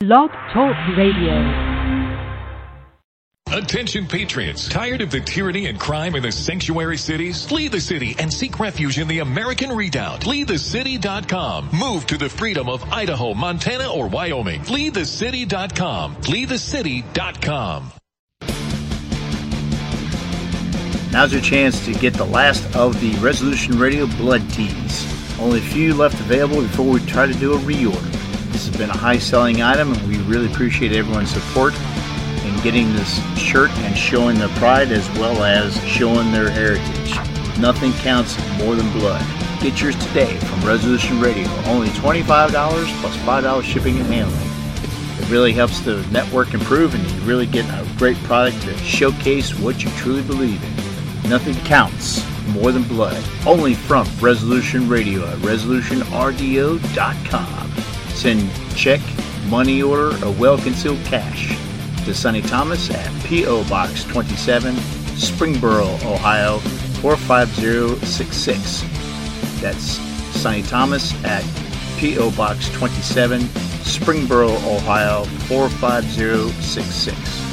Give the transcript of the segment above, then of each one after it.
Blog Talk Radio. Attention patriots, tired of the tyranny and crime in the sanctuary cities? Flee the city and seek refuge in the American Redoubt. FleeTheCity.com. Move to the freedom of Idaho, Montana, or Wyoming. FleeTheCity.com. FleeTheCity.com. Now's your chance to get the last of the Resolution Radio blood teas. Only a few left available before we try to do a reorder. This has been a high selling item and we really appreciate everyone's support in getting this shirt and showing their pride as well as showing their heritage. Nothing counts more than blood. Get yours today from Resolution Radio. Only $25 plus $5 shipping and handling. It really helps the network improve and you really get a great product to showcase what you truly believe in. Nothing counts more than blood. Only from Resolution Radio at resolutionrdo.com. Send check, money order, or well concealed cash to Sonny Thomas at P.O. Box 27, Springboro, Ohio 45066. That's Sonny Thomas at P.O. Box 27, Springboro, Ohio 45066.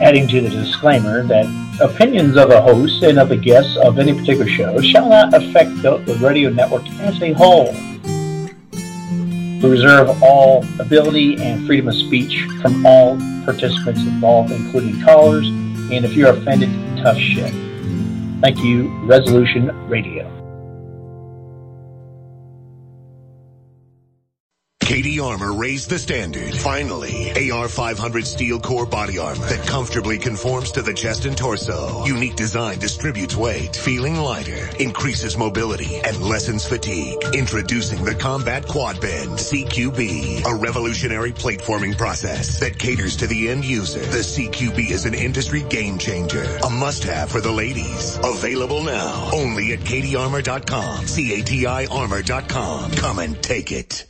adding to the disclaimer that opinions of the host and of the guests of any particular show shall not affect the, the radio network as a whole. We reserve all ability and freedom of speech from all participants involved, including callers, and if you're offended, tough shit. Thank you, Resolution Radio. CATI Armor raised the standard. Finally, AR500 steel core body armor that comfortably conforms to the chest and torso. Unique design distributes weight, feeling lighter, increases mobility, and lessens fatigue. Introducing the Combat Quad Bend CQB, a revolutionary plate forming process that caters to the end user. The CQB is an industry game changer, a must-have for the ladies. Available now, only at catiarmor.com, C-A-T-I armor.com. Come and take it.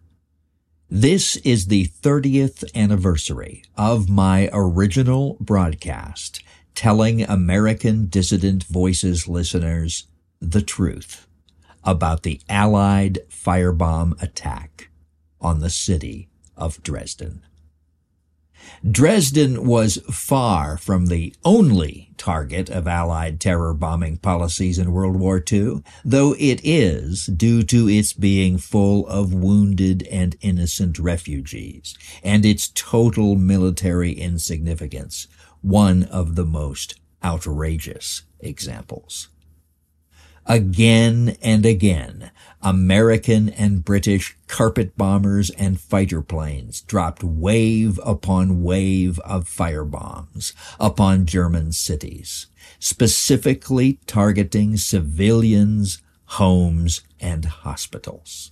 This is the 30th anniversary of my original broadcast telling American Dissident Voices listeners the truth about the Allied firebomb attack on the city of Dresden. Dresden was far from the only target of Allied terror bombing policies in World War II, though it is, due to its being full of wounded and innocent refugees, and its total military insignificance, one of the most outrageous examples. Again and again, American and British carpet bombers and fighter planes dropped wave upon wave of firebombs upon German cities, specifically targeting civilians, homes, and hospitals.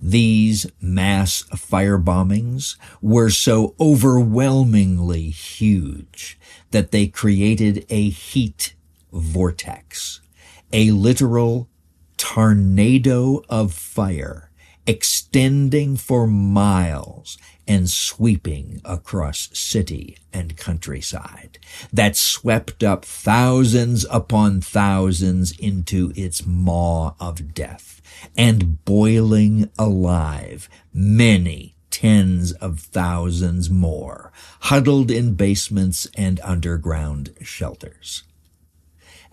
These mass firebombings were so overwhelmingly huge that they created a heat vortex a literal tornado of fire extending for miles and sweeping across city and countryside that swept up thousands upon thousands into its maw of death and boiling alive many tens of thousands more huddled in basements and underground shelters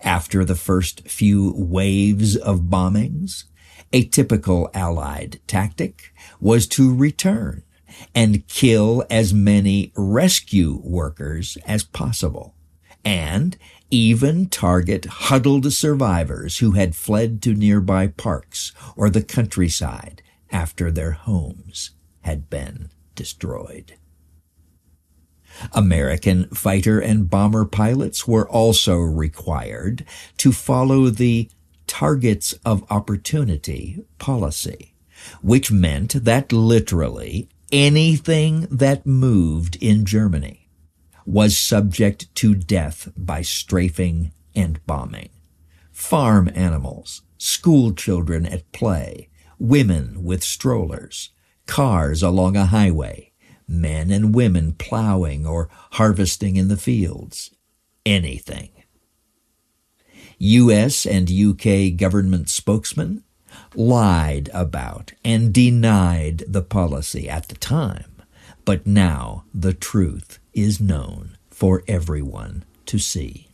after the first few waves of bombings, a typical Allied tactic was to return and kill as many rescue workers as possible, and even target huddled survivors who had fled to nearby parks or the countryside after their homes had been destroyed. American fighter and bomber pilots were also required to follow the targets of opportunity policy, which meant that literally anything that moved in Germany was subject to death by strafing and bombing. Farm animals, school children at play, women with strollers, cars along a highway, men and women plowing or harvesting in the fields, anything. US and UK government spokesmen lied about and denied the policy at the time, but now the truth is known for everyone to see.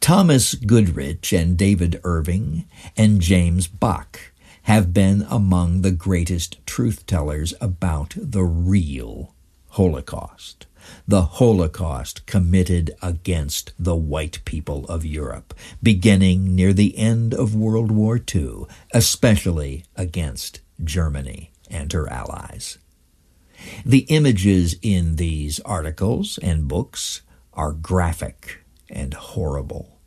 Thomas Goodrich and David Irving and James Bacque have been among the greatest truth tellers about the real Holocaust. The Holocaust committed against the white people of Europe, beginning near the end of World War II, especially against Germany and her allies. The images in these articles and books are graphic and horrible.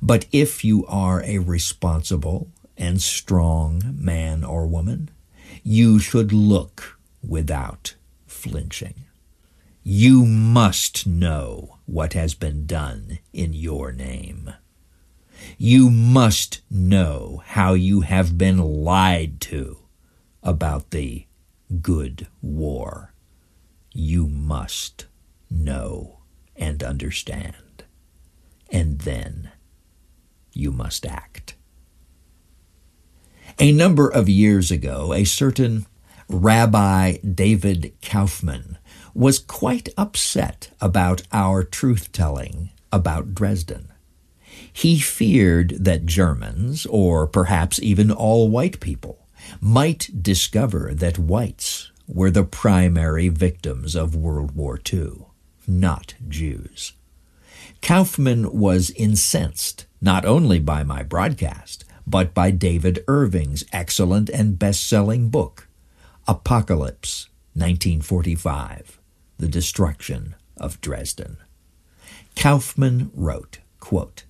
But if you are a responsible and strong man or woman, you should look without flinching. You must know what has been done in your name. You must know how you have been lied to about the good war. You must know and understand. And then you must act. A number of years ago, a certain Rabbi David Kaufman was quite upset about our truth telling about Dresden. He feared that Germans, or perhaps even all white people, might discover that whites were the primary victims of World War II, not Jews. Kaufman was incensed not only by my broadcast, but by David Irving's excellent and best selling book, Apocalypse, 1945 The Destruction of Dresden. Kaufman wrote, quote,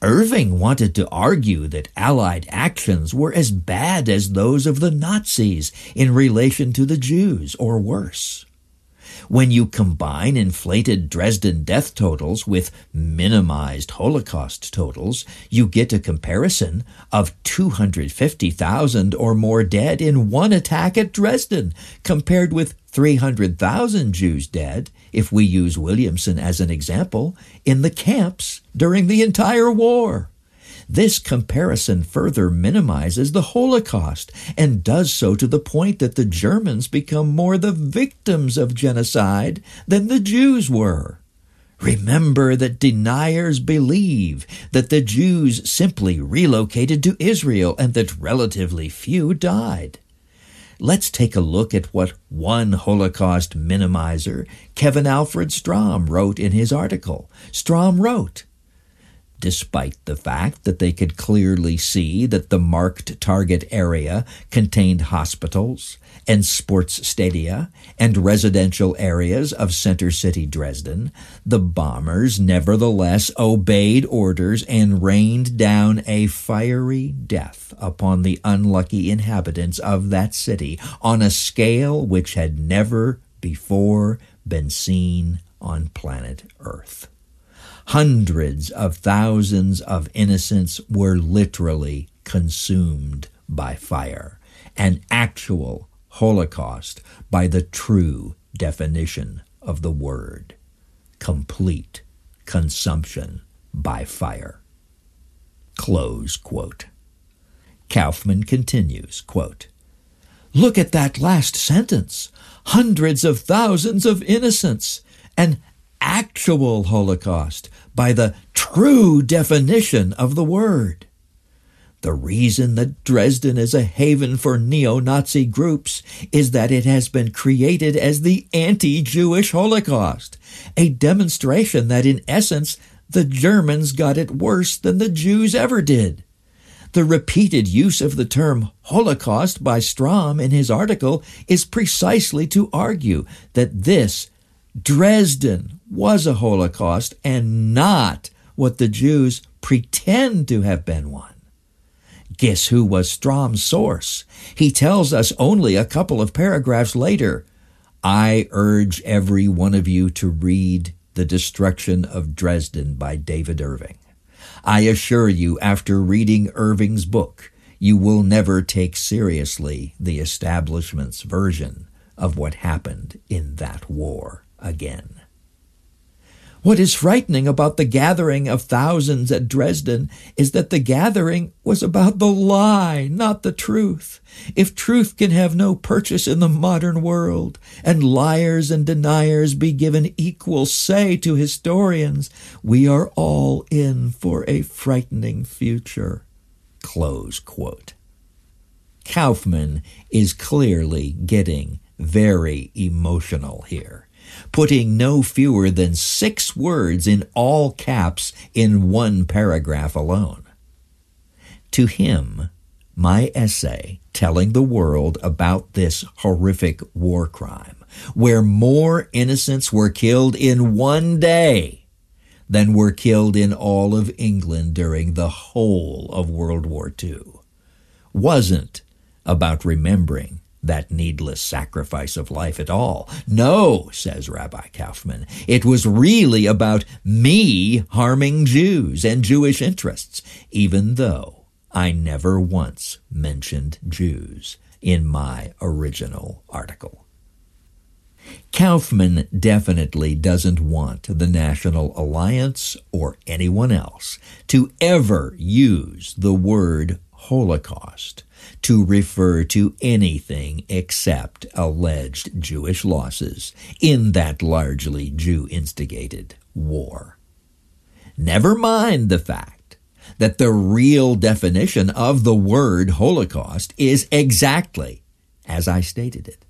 Irving wanted to argue that Allied actions were as bad as those of the Nazis in relation to the Jews, or worse. When you combine inflated Dresden death totals with minimized Holocaust totals, you get a comparison of 250,000 or more dead in one attack at Dresden, compared with 300,000 Jews dead, if we use Williamson as an example, in the camps during the entire war. This comparison further minimizes the Holocaust and does so to the point that the Germans become more the victims of genocide than the Jews were. Remember that deniers believe that the Jews simply relocated to Israel and that relatively few died. Let's take a look at what one Holocaust minimizer, Kevin Alfred Strom, wrote in his article. Strom wrote, despite the fact that they could clearly see that the marked target area contained hospitals and sports stadia and residential areas of Center City, Dresden, the bombers nevertheless obeyed orders and rained down a fiery death upon the unlucky inhabitants of that city on a scale which had never before been seen on planet Earth. Hundreds of thousands of innocents were literally consumed by fire, an actual Holocaust by the true definition of the word complete consumption by fire. Close quote. Kaufman continues, quote, Look at that last sentence. Hundreds of thousands of innocents. An actual Holocaust by the true definition of the word. The reason that Dresden is a haven for neo Nazi groups is that it has been created as the anti Jewish Holocaust, a demonstration that in essence the Germans got it worse than the Jews ever did. The repeated use of the term Holocaust by Strom in his article is precisely to argue that this Dresden was a Holocaust and not what the Jews pretend to have been one. Guess who was Strom's source? He tells us only a couple of paragraphs later. I urge every one of you to read The Destruction of Dresden by David Irving. I assure you, after reading Irving's book, you will never take seriously the establishment's version of what happened in that war again. What is frightening about the gathering of thousands at Dresden is that the gathering was about the lie, not the truth. If truth can have no purchase in the modern world, and liars and deniers be given equal say to historians, we are all in for a frightening future. Close quote. Kaufman is clearly getting very emotional here putting no fewer than six words in all caps in one paragraph alone. To him, my essay telling the world about this horrific war crime, where more innocents were killed in one day than were killed in all of England during the whole of World War II, wasn't about remembering that needless sacrifice of life at all. No, says Rabbi Kaufman, it was really about me harming Jews and Jewish interests, even though I never once mentioned Jews in my original article. Kaufman definitely doesn't want the National Alliance or anyone else to ever use the word Holocaust to refer to anything except alleged Jewish losses in that largely Jew instigated war. Never mind the fact that the real definition of the word Holocaust is exactly as I stated it.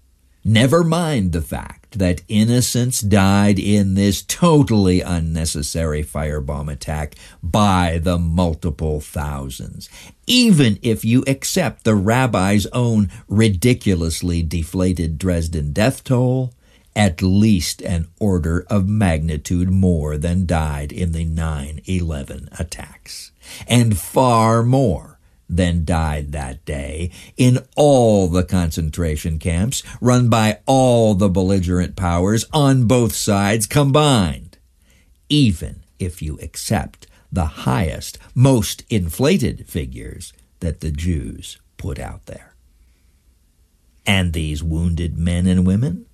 Never mind the fact that innocents died in this totally unnecessary firebomb attack by the multiple thousands. Even if you accept the rabbi's own ridiculously deflated Dresden death toll, at least an order of magnitude more than died in the 9 11 attacks, and far more then died that day in all the concentration camps run by all the belligerent powers on both sides combined, even if you accept the highest, most inflated figures that the Jews put out there. And these wounded men and women,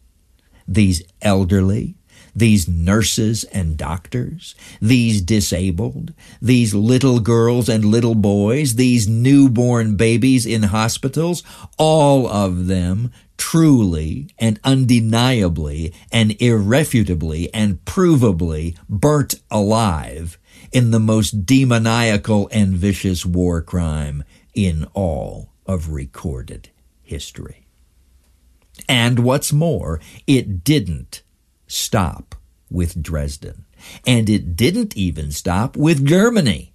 these elderly, these nurses and doctors, these disabled, these little girls and little boys, these newborn babies in hospitals, all of them truly and undeniably and irrefutably and provably burnt alive in the most demoniacal and vicious war crime in all of recorded history. And what's more, it didn't stop with Dresden. And it didn't even stop with Germany.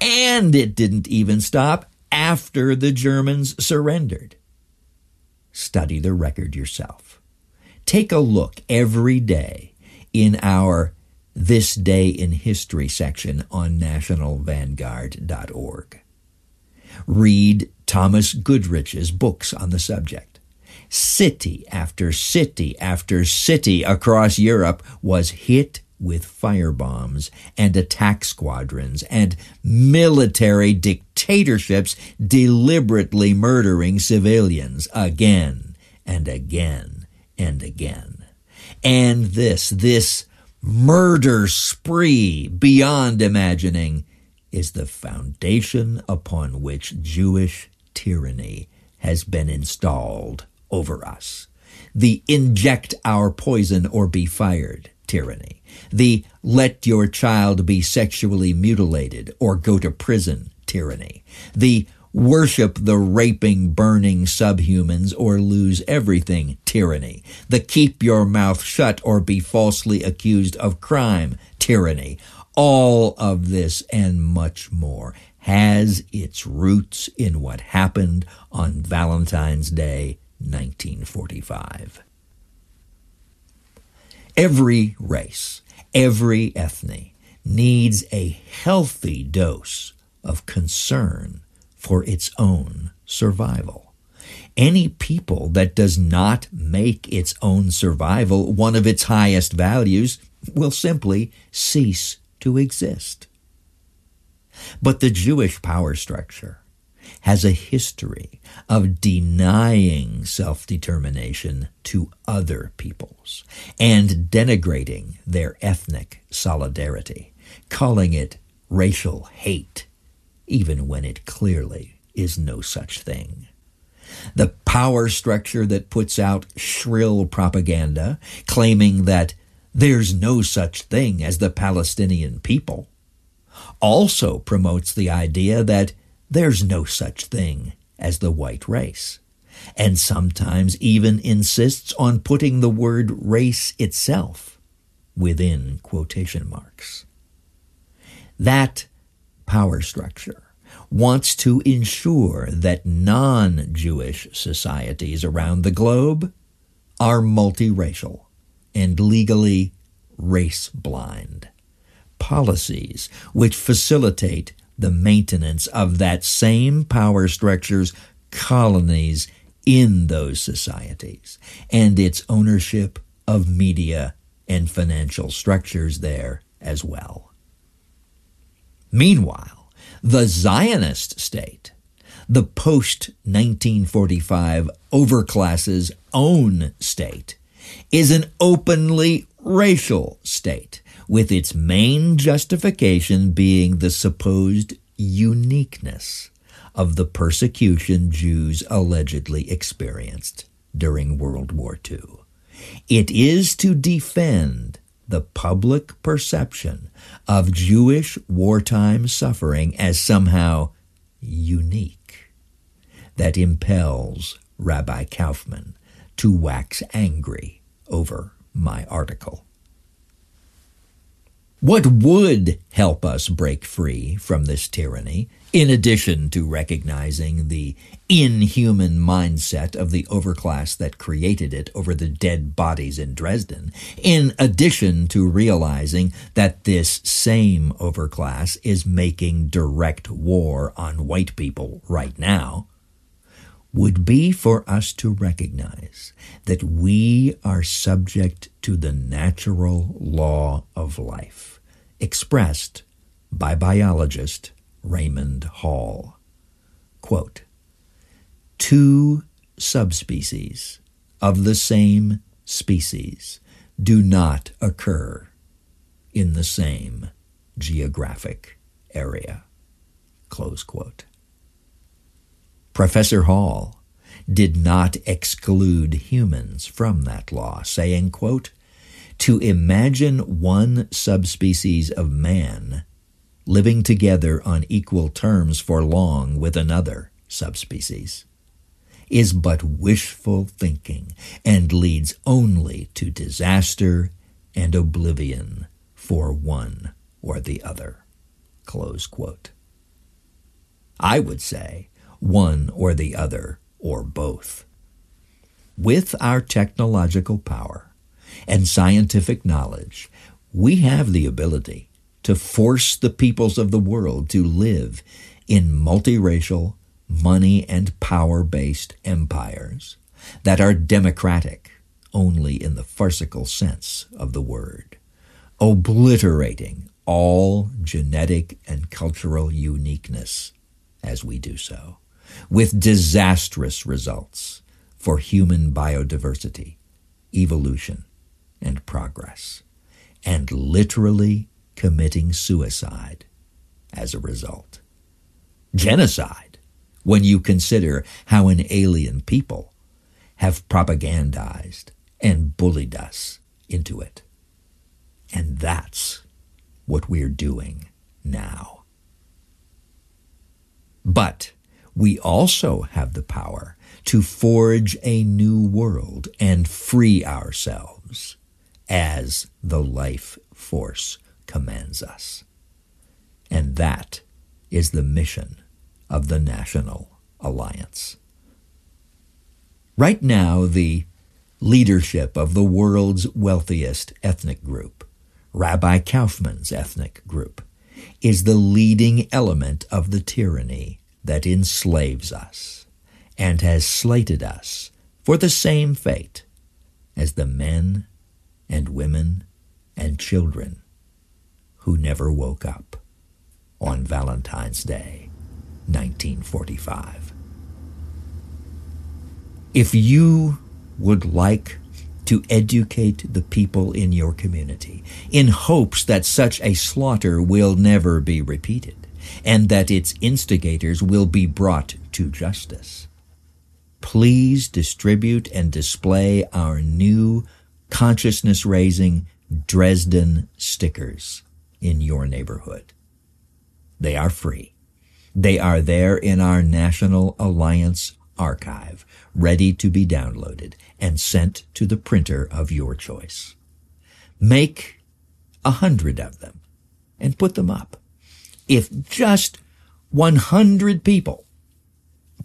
And it didn't even stop after the Germans surrendered. Study the record yourself. Take a look every day in our This Day in History section on nationalvanguard.org. Read Thomas Goodrich's books on the subject. City after city after city across Europe was hit with firebombs and attack squadrons and military dictatorships deliberately murdering civilians again and again and again. And this, this murder spree beyond imagining is the foundation upon which Jewish tyranny has been installed over us. The inject our poison or be fired tyranny. The let your child be sexually mutilated or go to prison tyranny. The worship the raping, burning subhumans or lose everything tyranny. The keep your mouth shut or be falsely accused of crime tyranny. All of this and much more has its roots in what happened on Valentine's Day 1945. Every race, every ethne needs a healthy dose of concern for its own survival. Any people that does not make its own survival one of its highest values will simply cease to exist. But the Jewish power structure has a history of denying self-determination to other peoples and denigrating their ethnic solidarity, calling it racial hate, even when it clearly is no such thing. The power structure that puts out shrill propaganda claiming that there's no such thing as the Palestinian people also promotes the idea that there's no such thing as the white race, and sometimes even insists on putting the word race itself within quotation marks. That power structure wants to ensure that non-Jewish societies around the globe are multiracial and legally race blind. Policies which facilitate the maintenance of that same power structure's colonies in those societies and its ownership of media and financial structures there as well. Meanwhile, the Zionist state, the post 1945 overclass's own state, is an openly racial state with its main justification being the supposed uniqueness of the persecution Jews allegedly experienced during World War II. It is to defend the public perception of Jewish wartime suffering as somehow unique that impels Rabbi Kaufman to wax angry over my article. What would help us break free from this tyranny, in addition to recognizing the inhuman mindset of the overclass that created it over the dead bodies in Dresden, in addition to realizing that this same overclass is making direct war on white people right now, would be for us to recognize that we are subject to the natural law of life expressed by biologist Raymond Hall. Quote, Two subspecies of the same species do not occur in the same geographic area. Close quote. Professor Hall did not exclude humans from that law, saying, quote, to imagine one subspecies of man living together on equal terms for long with another subspecies is but wishful thinking and leads only to disaster and oblivion for one or the other. I would say one or the other or both. With our technological power, and scientific knowledge, we have the ability to force the peoples of the world to live in multiracial, money and power based empires that are democratic only in the farcical sense of the word, obliterating all genetic and cultural uniqueness as we do so, with disastrous results for human biodiversity, evolution, and progress, and literally committing suicide as a result. Genocide, when you consider how an alien people have propagandized and bullied us into it. And that's what we're doing now. But we also have the power to forge a new world and free ourselves as the life force commands us. And that is the mission of the National Alliance. Right now, the leadership of the world's wealthiest ethnic group, Rabbi Kaufman's ethnic group, is the leading element of the tyranny that enslaves us and has slated us for the same fate as the men and women and children who never woke up on Valentine's Day, 1945. If you would like to educate the people in your community in hopes that such a slaughter will never be repeated and that its instigators will be brought to justice. Please distribute and display our new consciousness raising Dresden stickers in your neighborhood. They are free. They are there in our National Alliance archive, ready to be downloaded and sent to the printer of your choice. Make a hundred of them and put them up. If just 100 people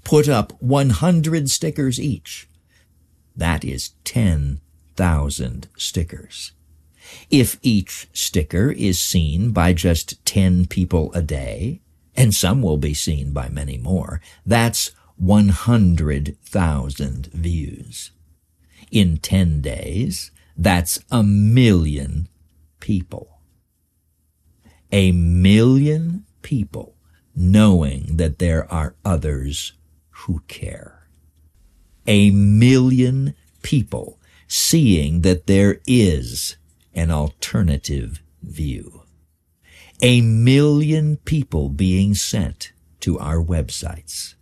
put up 100 stickers each, that is 10,000 stickers. If each sticker is seen by just 10 people a day, and some will be seen by many more, that's 100,000 views. In 10 days, that's a million people. A million people knowing that there are others who care. A million people seeing that there is an alternative view. A million people being sent to our websites.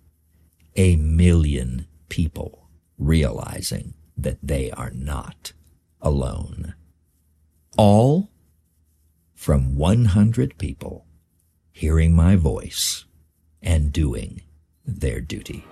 A million people realizing that they are not alone. All from 100 people hearing my voice and doing their duty.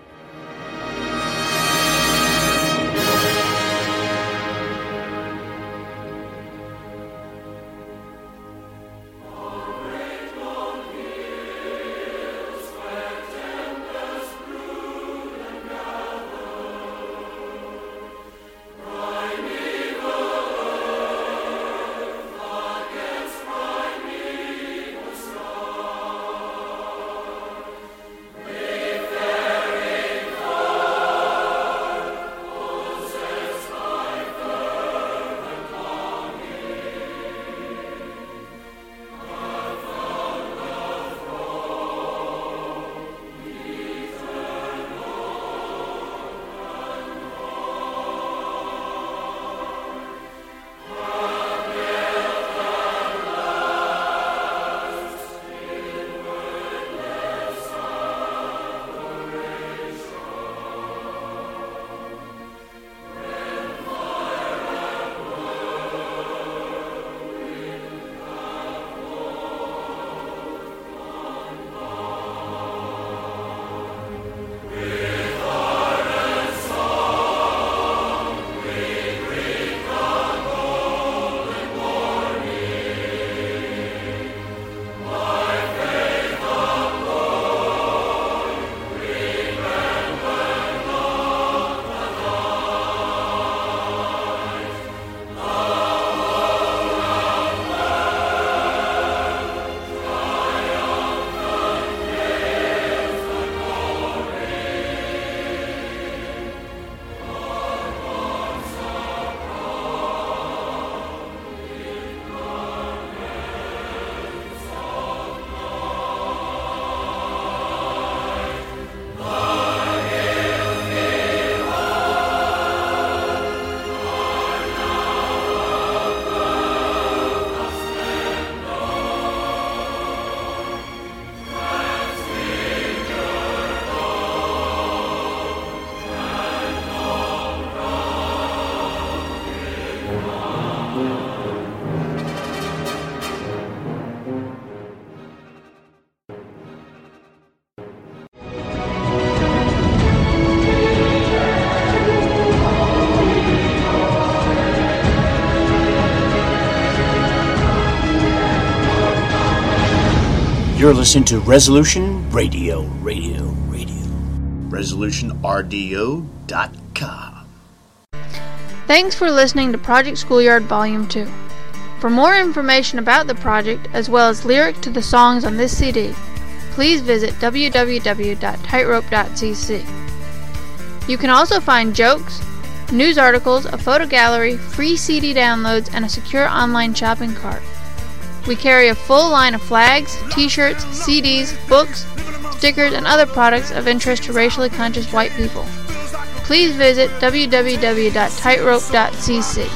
You're listening to Resolution Radio, Radio, Radio. ResolutionRDO.com. Thanks for listening to Project Schoolyard Volume 2. For more information about the project, as well as lyric to the songs on this CD, please visit www.tightrope.cc. You can also find jokes, news articles, a photo gallery, free CD downloads, and a secure online shopping cart. We carry a full line of flags, t shirts, CDs, books, stickers, and other products of interest to racially conscious white people. Please visit www.tightrope.cc.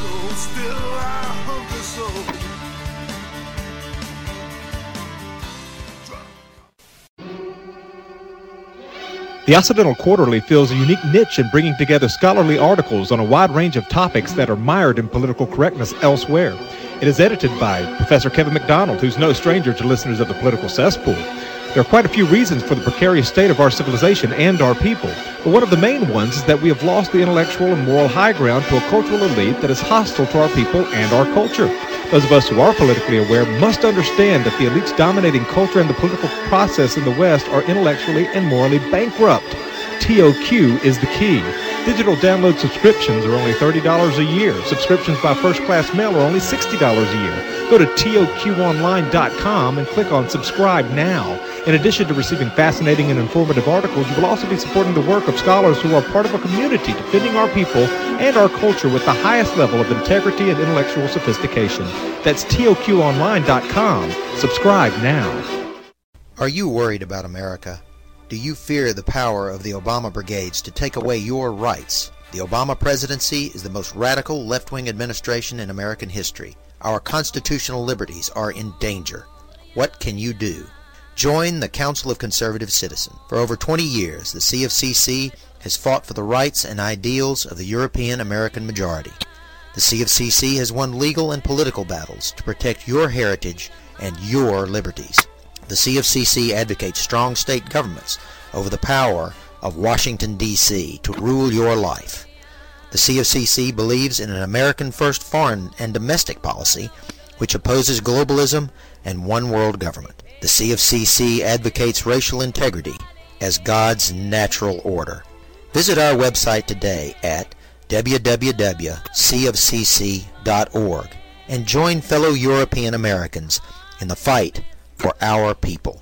The Occidental Quarterly fills a unique niche in bringing together scholarly articles on a wide range of topics that are mired in political correctness elsewhere. It is edited by Professor Kevin MacDonald, who's no stranger to listeners of the political cesspool. There are quite a few reasons for the precarious state of our civilization and our people, but one of the main ones is that we have lost the intellectual and moral high ground to a cultural elite that is hostile to our people and our culture. Those of us who are politically aware must understand that the elites dominating culture and the political process in the West are intellectually and morally bankrupt. TOQ is the key. Digital download subscriptions are only $30 a year. Subscriptions by first class mail are only $60 a year. Go to TOQOnline.com and click on subscribe now. In addition to receiving fascinating and informative articles, you will also be supporting the work of scholars who are part of a community defending our people and our culture with the highest level of integrity and intellectual sophistication. That's TOQOnline.com. Subscribe now. Are you worried about America? Do you fear the power of the Obama brigades to take away your rights? The Obama presidency is the most radical left wing administration in American history. Our constitutional liberties are in danger. What can you do? Join the Council of Conservative Citizens. For over 20 years, the CofCC has fought for the rights and ideals of the European American majority. The CofCC has won legal and political battles to protect your heritage and your liberties. The CofCC advocates strong state governments over the power of Washington, D.C. to rule your life. The CofCC believes in an American first foreign and domestic policy which opposes globalism and one world government. The CofCC advocates racial integrity as God's natural order. Visit our website today at www.cofcc.org and join fellow European Americans in the fight for our people.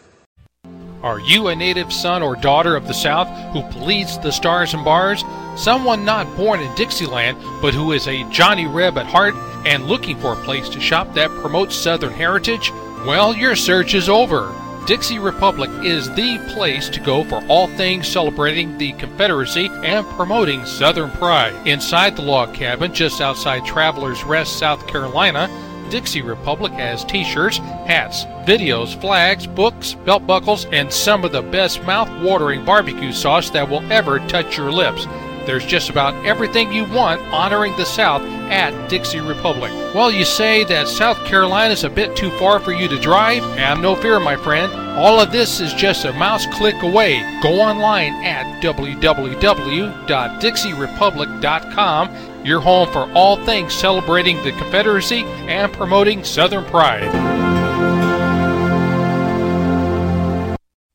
Are you a native son or daughter of the South who bleeds the stars and bars? Someone not born in Dixieland, but who is a Johnny Reb at heart and looking for a place to shop that promotes Southern heritage? Well, your search is over. Dixie Republic is the place to go for all things celebrating the Confederacy and promoting Southern pride. Inside the log cabin, just outside Travelers Rest, South Carolina, Dixie Republic has t shirts, hats, videos, flags, books, belt buckles, and some of the best mouth watering barbecue sauce that will ever touch your lips. There's just about everything you want honoring the South at Dixie Republic. Well, you say that South Carolina is a bit too far for you to drive? Have no fear, my friend. All of this is just a mouse click away. Go online at www.dixierepublic.com your home for all things celebrating the Confederacy and promoting Southern pride.